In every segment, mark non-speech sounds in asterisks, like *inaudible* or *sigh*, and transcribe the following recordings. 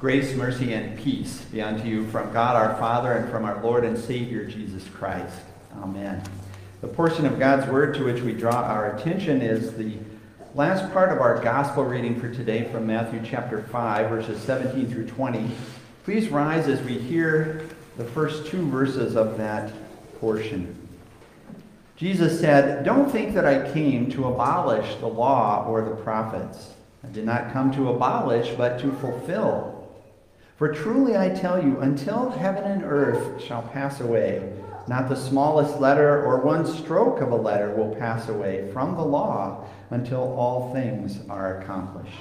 Grace, mercy, and peace be unto you from God our Father and from our Lord and Savior Jesus Christ. Amen. The portion of God's Word to which we draw our attention is the last part of our gospel reading for today from Matthew chapter 5, verses 17 through 20. Please rise as we hear the first two verses of that portion. Jesus said, Don't think that I came to abolish the law or the prophets. I did not come to abolish, but to fulfill. For truly I tell you, until heaven and earth shall pass away, not the smallest letter or one stroke of a letter will pass away from the law until all things are accomplished.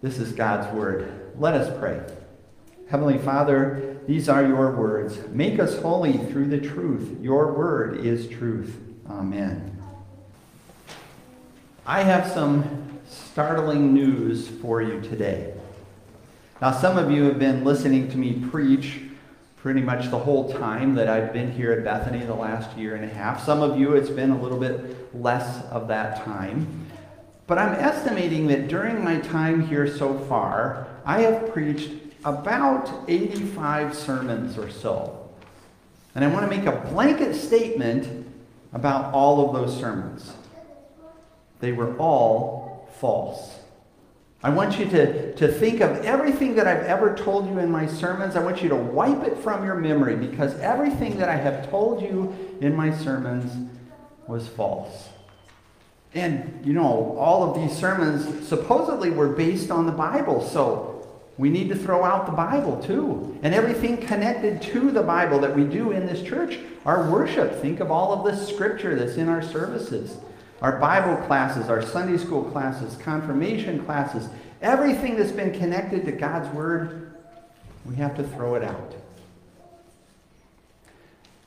This is God's word. Let us pray. Heavenly Father, these are your words. Make us holy through the truth. Your word is truth. Amen. I have some startling news for you today. Now, some of you have been listening to me preach pretty much the whole time that I've been here at Bethany the last year and a half. Some of you, it's been a little bit less of that time. But I'm estimating that during my time here so far, I have preached about 85 sermons or so. And I want to make a blanket statement about all of those sermons. They were all false. I want you to, to think of everything that I've ever told you in my sermons. I want you to wipe it from your memory because everything that I have told you in my sermons was false. And, you know, all of these sermons supposedly were based on the Bible, so we need to throw out the Bible too. And everything connected to the Bible that we do in this church, our worship. Think of all of the scripture that's in our services our Bible classes, our Sunday school classes, confirmation classes, everything that's been connected to God's Word, we have to throw it out.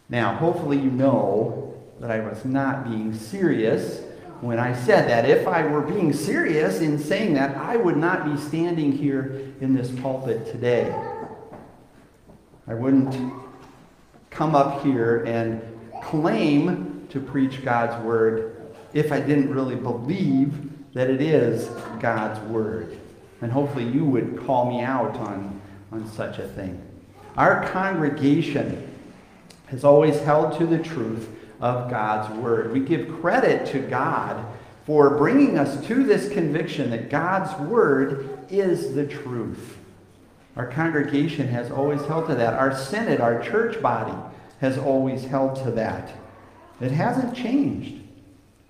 Now, hopefully, you know that I was not being serious when I said that. If I were being serious in saying that, I would not be standing here in this pulpit today. I wouldn't come up here and claim to preach God's Word if I didn't really believe that it is God's Word. And hopefully you would call me out on, on such a thing. Our congregation has always held to the truth of God's Word. We give credit to God for bringing us to this conviction that God's Word is the truth. Our congregation has always held to that. Our synod, our church body, has always held to that. It hasn't changed.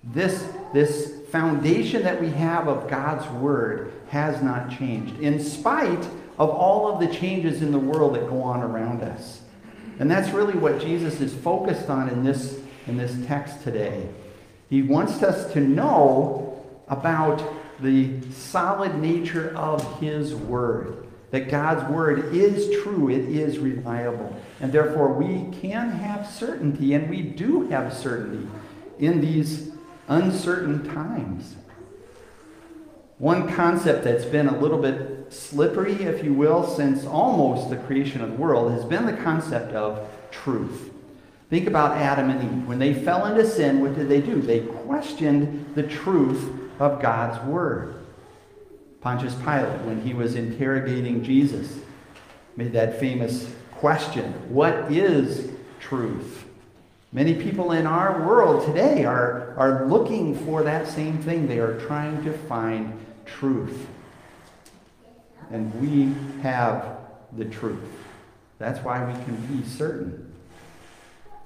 This, this foundation that we have of God's Word has not changed, in spite of all of the changes in the world that go on around us. And that's really what Jesus is focused on in this, in this text today. He wants us to know about the solid nature of His Word. That God's Word is true, it is reliable. And therefore, we can have certainty, and we do have certainty in these uncertain times. One concept that's been a little bit slippery, if you will, since almost the creation of the world has been the concept of truth. Think about Adam and Eve. When they fell into sin, what did they do? They questioned the truth of God's word. Pontius Pilate, when he was interrogating Jesus, made that famous question What is truth? Many people in our world today are, are looking for that same thing. They are trying to find truth. And we have the truth. That's why we can be certain.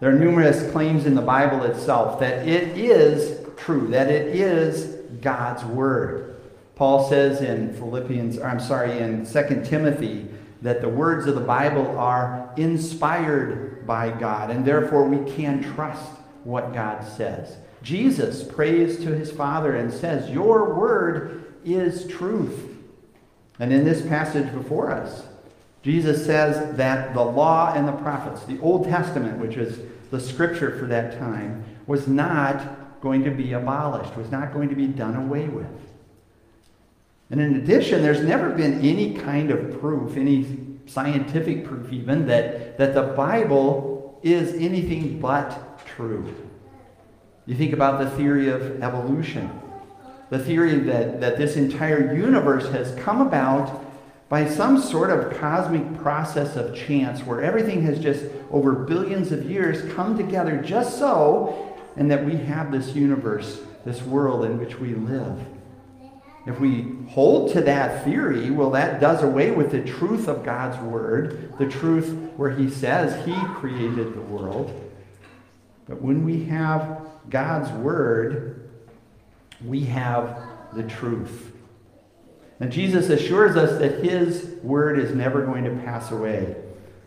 There are numerous claims in the Bible itself that it is true, that it is God's word. Paul says in Philippians, or I'm sorry, in 2 Timothy, that the words of the Bible are inspired by God, and therefore we can trust what God says. Jesus prays to his Father and says, Your word is truth. And in this passage before us, Jesus says that the law and the prophets, the Old Testament, which is the scripture for that time, was not going to be abolished, was not going to be done away with. And in addition, there's never been any kind of proof, any scientific proof even, that, that the Bible is anything but true. You think about the theory of evolution, the theory that, that this entire universe has come about by some sort of cosmic process of chance where everything has just, over billions of years, come together just so, and that we have this universe, this world in which we live. If we hold to that theory, well, that does away with the truth of God's word, the truth where He says He created the world. But when we have God's word, we have the truth. And Jesus assures us that his word is never going to pass away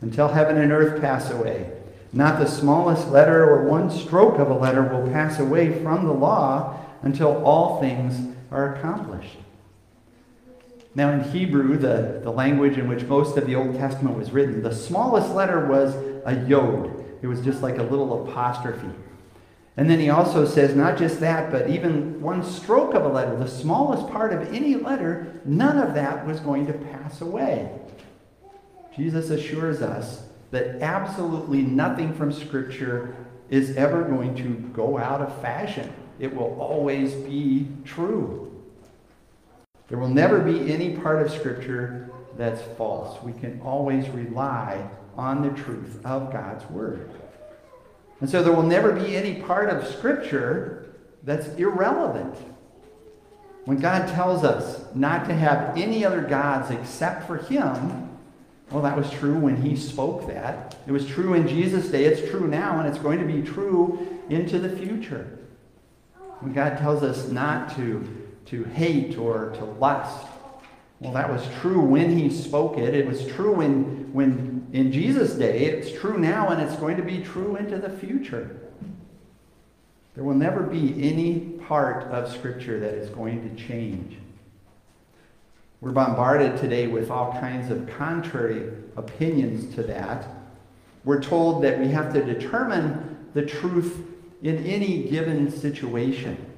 until heaven and earth pass away. Not the smallest letter or one stroke of a letter will pass away from the law until all things are accomplished. Now, in Hebrew, the, the language in which most of the Old Testament was written, the smallest letter was a yod. It was just like a little apostrophe. And then he also says, not just that, but even one stroke of a letter, the smallest part of any letter, none of that was going to pass away. Jesus assures us that absolutely nothing from Scripture is ever going to go out of fashion. It will always be true. There will never be any part of Scripture that's false. We can always rely on the truth of God's Word. And so there will never be any part of Scripture that's irrelevant. When God tells us not to have any other gods except for Him, well, that was true when He spoke that. It was true in Jesus' day. It's true now, and it's going to be true into the future. When God tells us not to, to hate or to lust, well, that was true when He spoke it. It was true when, when in Jesus' day, it's true now and it's going to be true into the future. There will never be any part of Scripture that is going to change. We're bombarded today with all kinds of contrary opinions to that. We're told that we have to determine the truth in any given situation.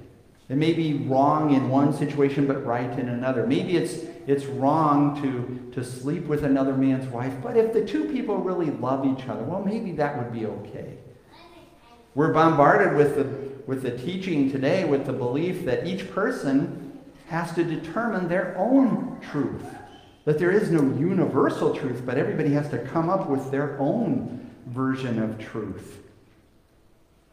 It may be wrong in one situation, but right in another. Maybe it's, it's wrong to, to sleep with another man's wife, but if the two people really love each other, well, maybe that would be okay. We're bombarded with the, with the teaching today with the belief that each person has to determine their own truth. That there is no universal truth, but everybody has to come up with their own version of truth.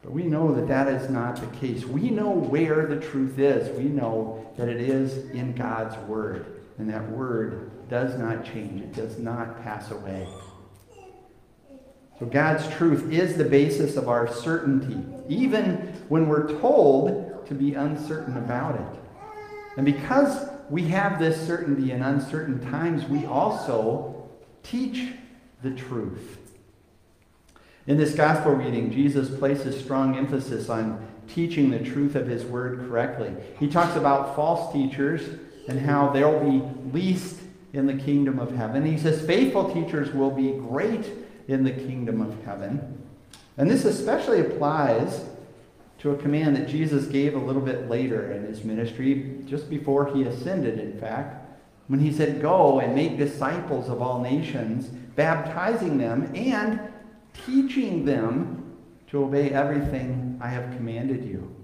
But we know that that is not the case. We know where the truth is. We know that it is in God's Word. And that Word does not change, it does not pass away. So God's truth is the basis of our certainty, even when we're told to be uncertain about it. And because we have this certainty in uncertain times, we also teach the truth. In this gospel reading, Jesus places strong emphasis on teaching the truth of his word correctly. He talks about false teachers and how they'll be least in the kingdom of heaven. He says faithful teachers will be great in the kingdom of heaven. And this especially applies to a command that Jesus gave a little bit later in his ministry, just before he ascended, in fact, when he said, Go and make disciples of all nations, baptizing them and teaching them to obey everything I have commanded you.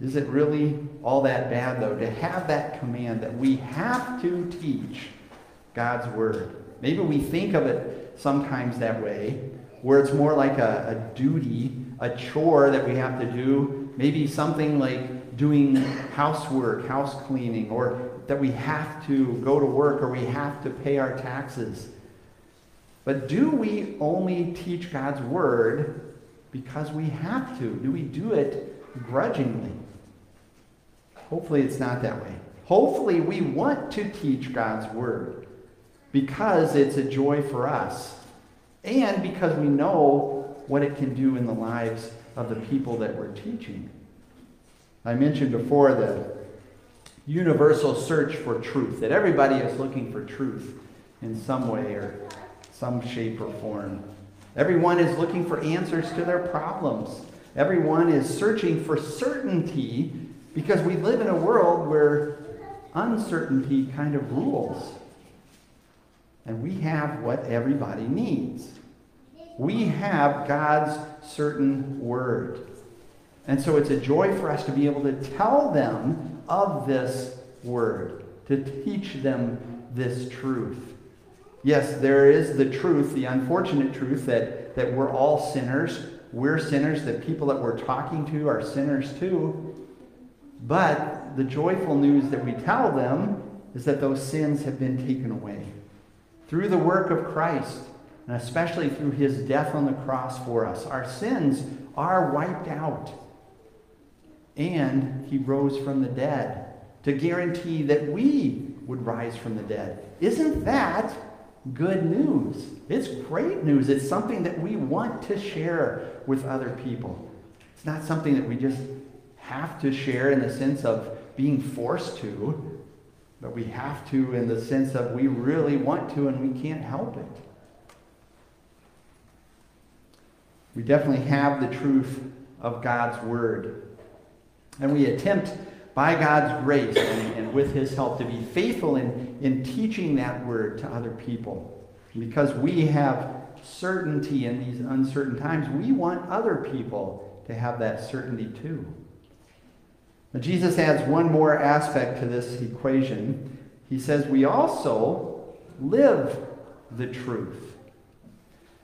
Is it really all that bad, though, to have that command that we have to teach God's Word? Maybe we think of it sometimes that way, where it's more like a, a duty, a chore that we have to do, maybe something like doing housework, house cleaning, or that we have to go to work or we have to pay our taxes. But do we only teach God's word because we have to? Do we do it grudgingly? Hopefully, it's not that way. Hopefully, we want to teach God's word because it's a joy for us and because we know what it can do in the lives of the people that we're teaching. I mentioned before the universal search for truth, that everybody is looking for truth in some way or some shape or form. Everyone is looking for answers to their problems. Everyone is searching for certainty because we live in a world where uncertainty kind of rules. And we have what everybody needs. We have God's certain word. And so it's a joy for us to be able to tell them of this word. to teach them this truth. Yes, there is the truth, the unfortunate truth that, that we're all sinners. We're sinners. The people that we're talking to are sinners too. But the joyful news that we tell them is that those sins have been taken away through the work of Christ, and especially through his death on the cross for us. Our sins are wiped out. And he rose from the dead to guarantee that we would rise from the dead. Isn't that good news? It's great news. It's something that we want to share with other people. It's not something that we just have to share in the sense of being forced to, but we have to in the sense of we really want to and we can't help it. We definitely have the truth of God's Word. And we attempt by God's grace and, and, with His help to be faithful in, in teaching that Word to other people. because we have certainty in these uncertain times, we want other people to have that certainty too. Now, Jesus adds one more aspect to this equation. He says, We also live the truth.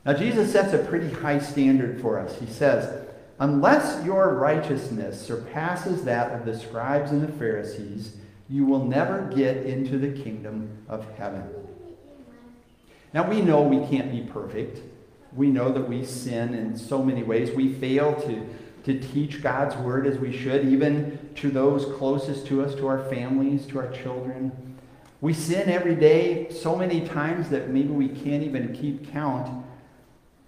Now, Jesus sets a pretty high standard for us. He says, Unless your righteousness surpasses that of the scribes and the Pharisees, you will never get into the kingdom of heaven. Now, we know we can't be perfect. We know that we sin in so many ways. We fail to, to teach God's word as we should, even to those closest to us, to our families, to our children. We sin every day so many times that maybe we can't even keep count.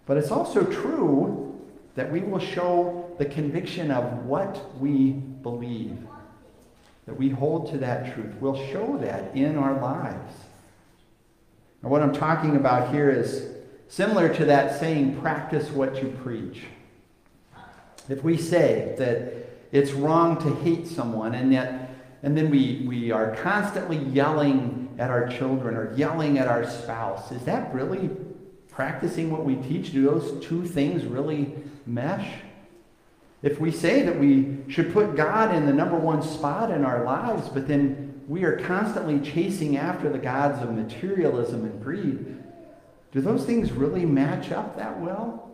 But it's also true that we will show the conviction of what we believe, that we hold to that truth. We'll show that in our lives. And what I'm talking about here is similar to that saying, practice what you preach. If we say that it's wrong to hate someone and yet and then we, we are constantly yelling at our children or yelling at our spouse, is that really practicing what we teach, do those two things really mesh? If we say that we should put God in the number one spot in our lives, but then we are constantly chasing after the gods of materialism and greed, do those things really match up that well?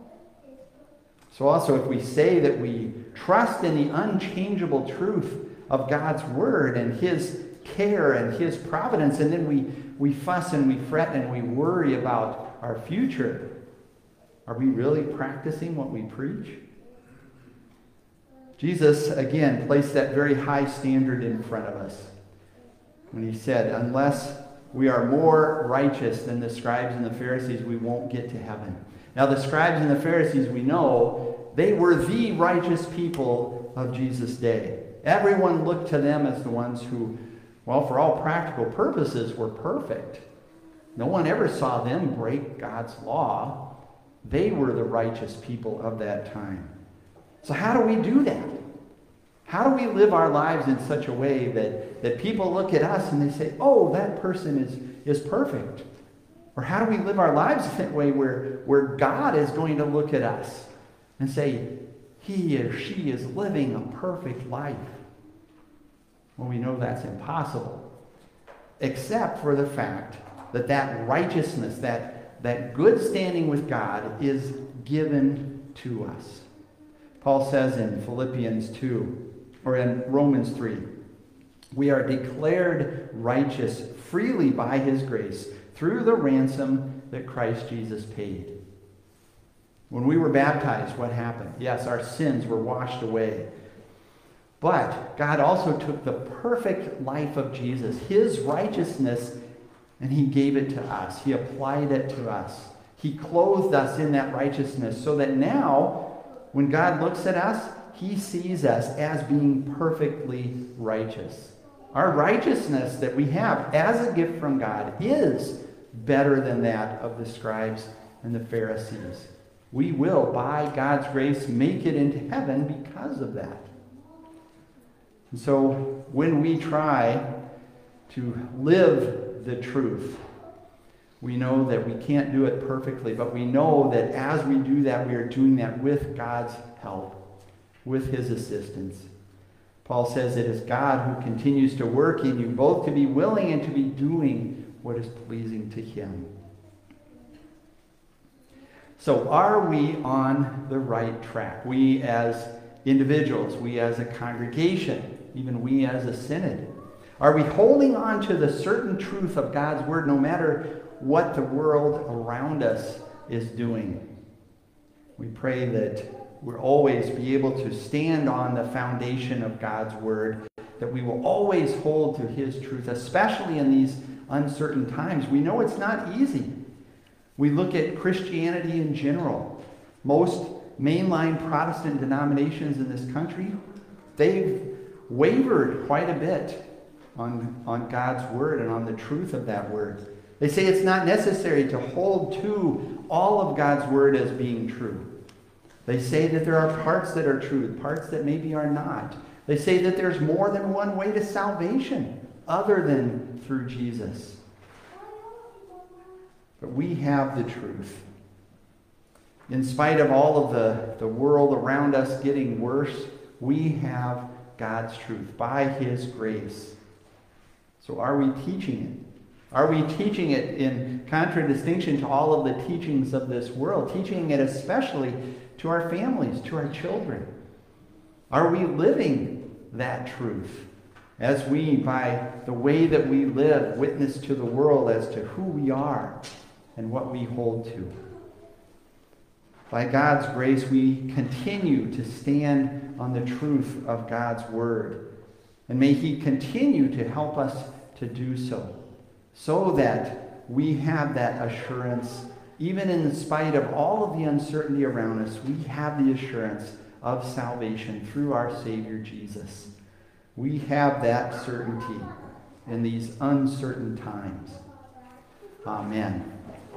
So, also, if we say that we trust in the unchangeable truth of God's word and His care and His providence, and then we, we fuss and we fret and we worry about our future, are we really practicing what we preach? Jesus, again, placed that very high standard in front of us when he said, Unless we are more righteous than the scribes and the Pharisees, we won't get to heaven. Now, the scribes and the Pharisees, we know, they were the righteous people of Jesus' day. Everyone looked to them as the ones who, well, for all practical purposes, were perfect. No one ever saw them break God's law. They were the righteous people of that time. So, how do we do that? How do we live our lives in such a way that, that people look at us and they say, oh, that person is, is perfect? Or how do we live our lives in *laughs* that way where, where God is going to look at us and say, he or she is living a perfect life? Well, we know that's impossible, except for the fact that that righteousness, that, that good standing with God is given to us. Paul says in Philippians 2, or in Romans 3, we are declared righteous freely by his grace through the ransom that Christ Jesus paid. When we were baptized, what happened? Yes, our sins were washed away. But God also took the perfect life of Jesus, his righteousness, and he gave it to us. He applied it to us. He clothed us in that righteousness so that now, when God looks at us, he sees us as being perfectly righteous. Our righteousness that we have as a gift from God is better than that of the scribes and the Pharisees. We will, by God's grace, make it into heaven because of that. And so when we try to live the truth. We know that we can't do it perfectly, but we know that as we do that, we are doing that with God's help, with His assistance. Paul says it is God who continues to work in you, both to be willing and to be doing what is pleasing to Him. So, are we on the right track? We as individuals, we as a congregation, even we as a synod. Are we holding on to the certain truth of God's Word no matter what the world around us is doing? We pray that we'll always be able to stand on the foundation of God's Word, that we will always hold to His truth, especially in these uncertain times. We know it's not easy. We look at Christianity in general. Most mainline Protestant denominations in this country, they've wavered quite a bit on, on God's word and on the truth of that word. They say it's not necessary to hold to all of God's word as being true. They say that there are parts that are true, parts that maybe are not. They say that there's more than one way to salvation other than through Jesus. But we have the truth. In spite of all of the, the world around us getting worse, we have God's truth by His grace. So are we teaching it? Are we teaching it in contradistinction to all of the teachings of this world? Teaching it especially to our families, to our children? Are we living that truth as we, by the way that we live, witness to the world as to who we are and what we hold to? By God's grace, we continue to stand on the truth of God's word. And may He continue to help us to do so, so that we have that assurance, even in spite of all of the uncertainty around us, we have the assurance of salvation through our Savior Jesus. We have that certainty in these uncertain times. Amen.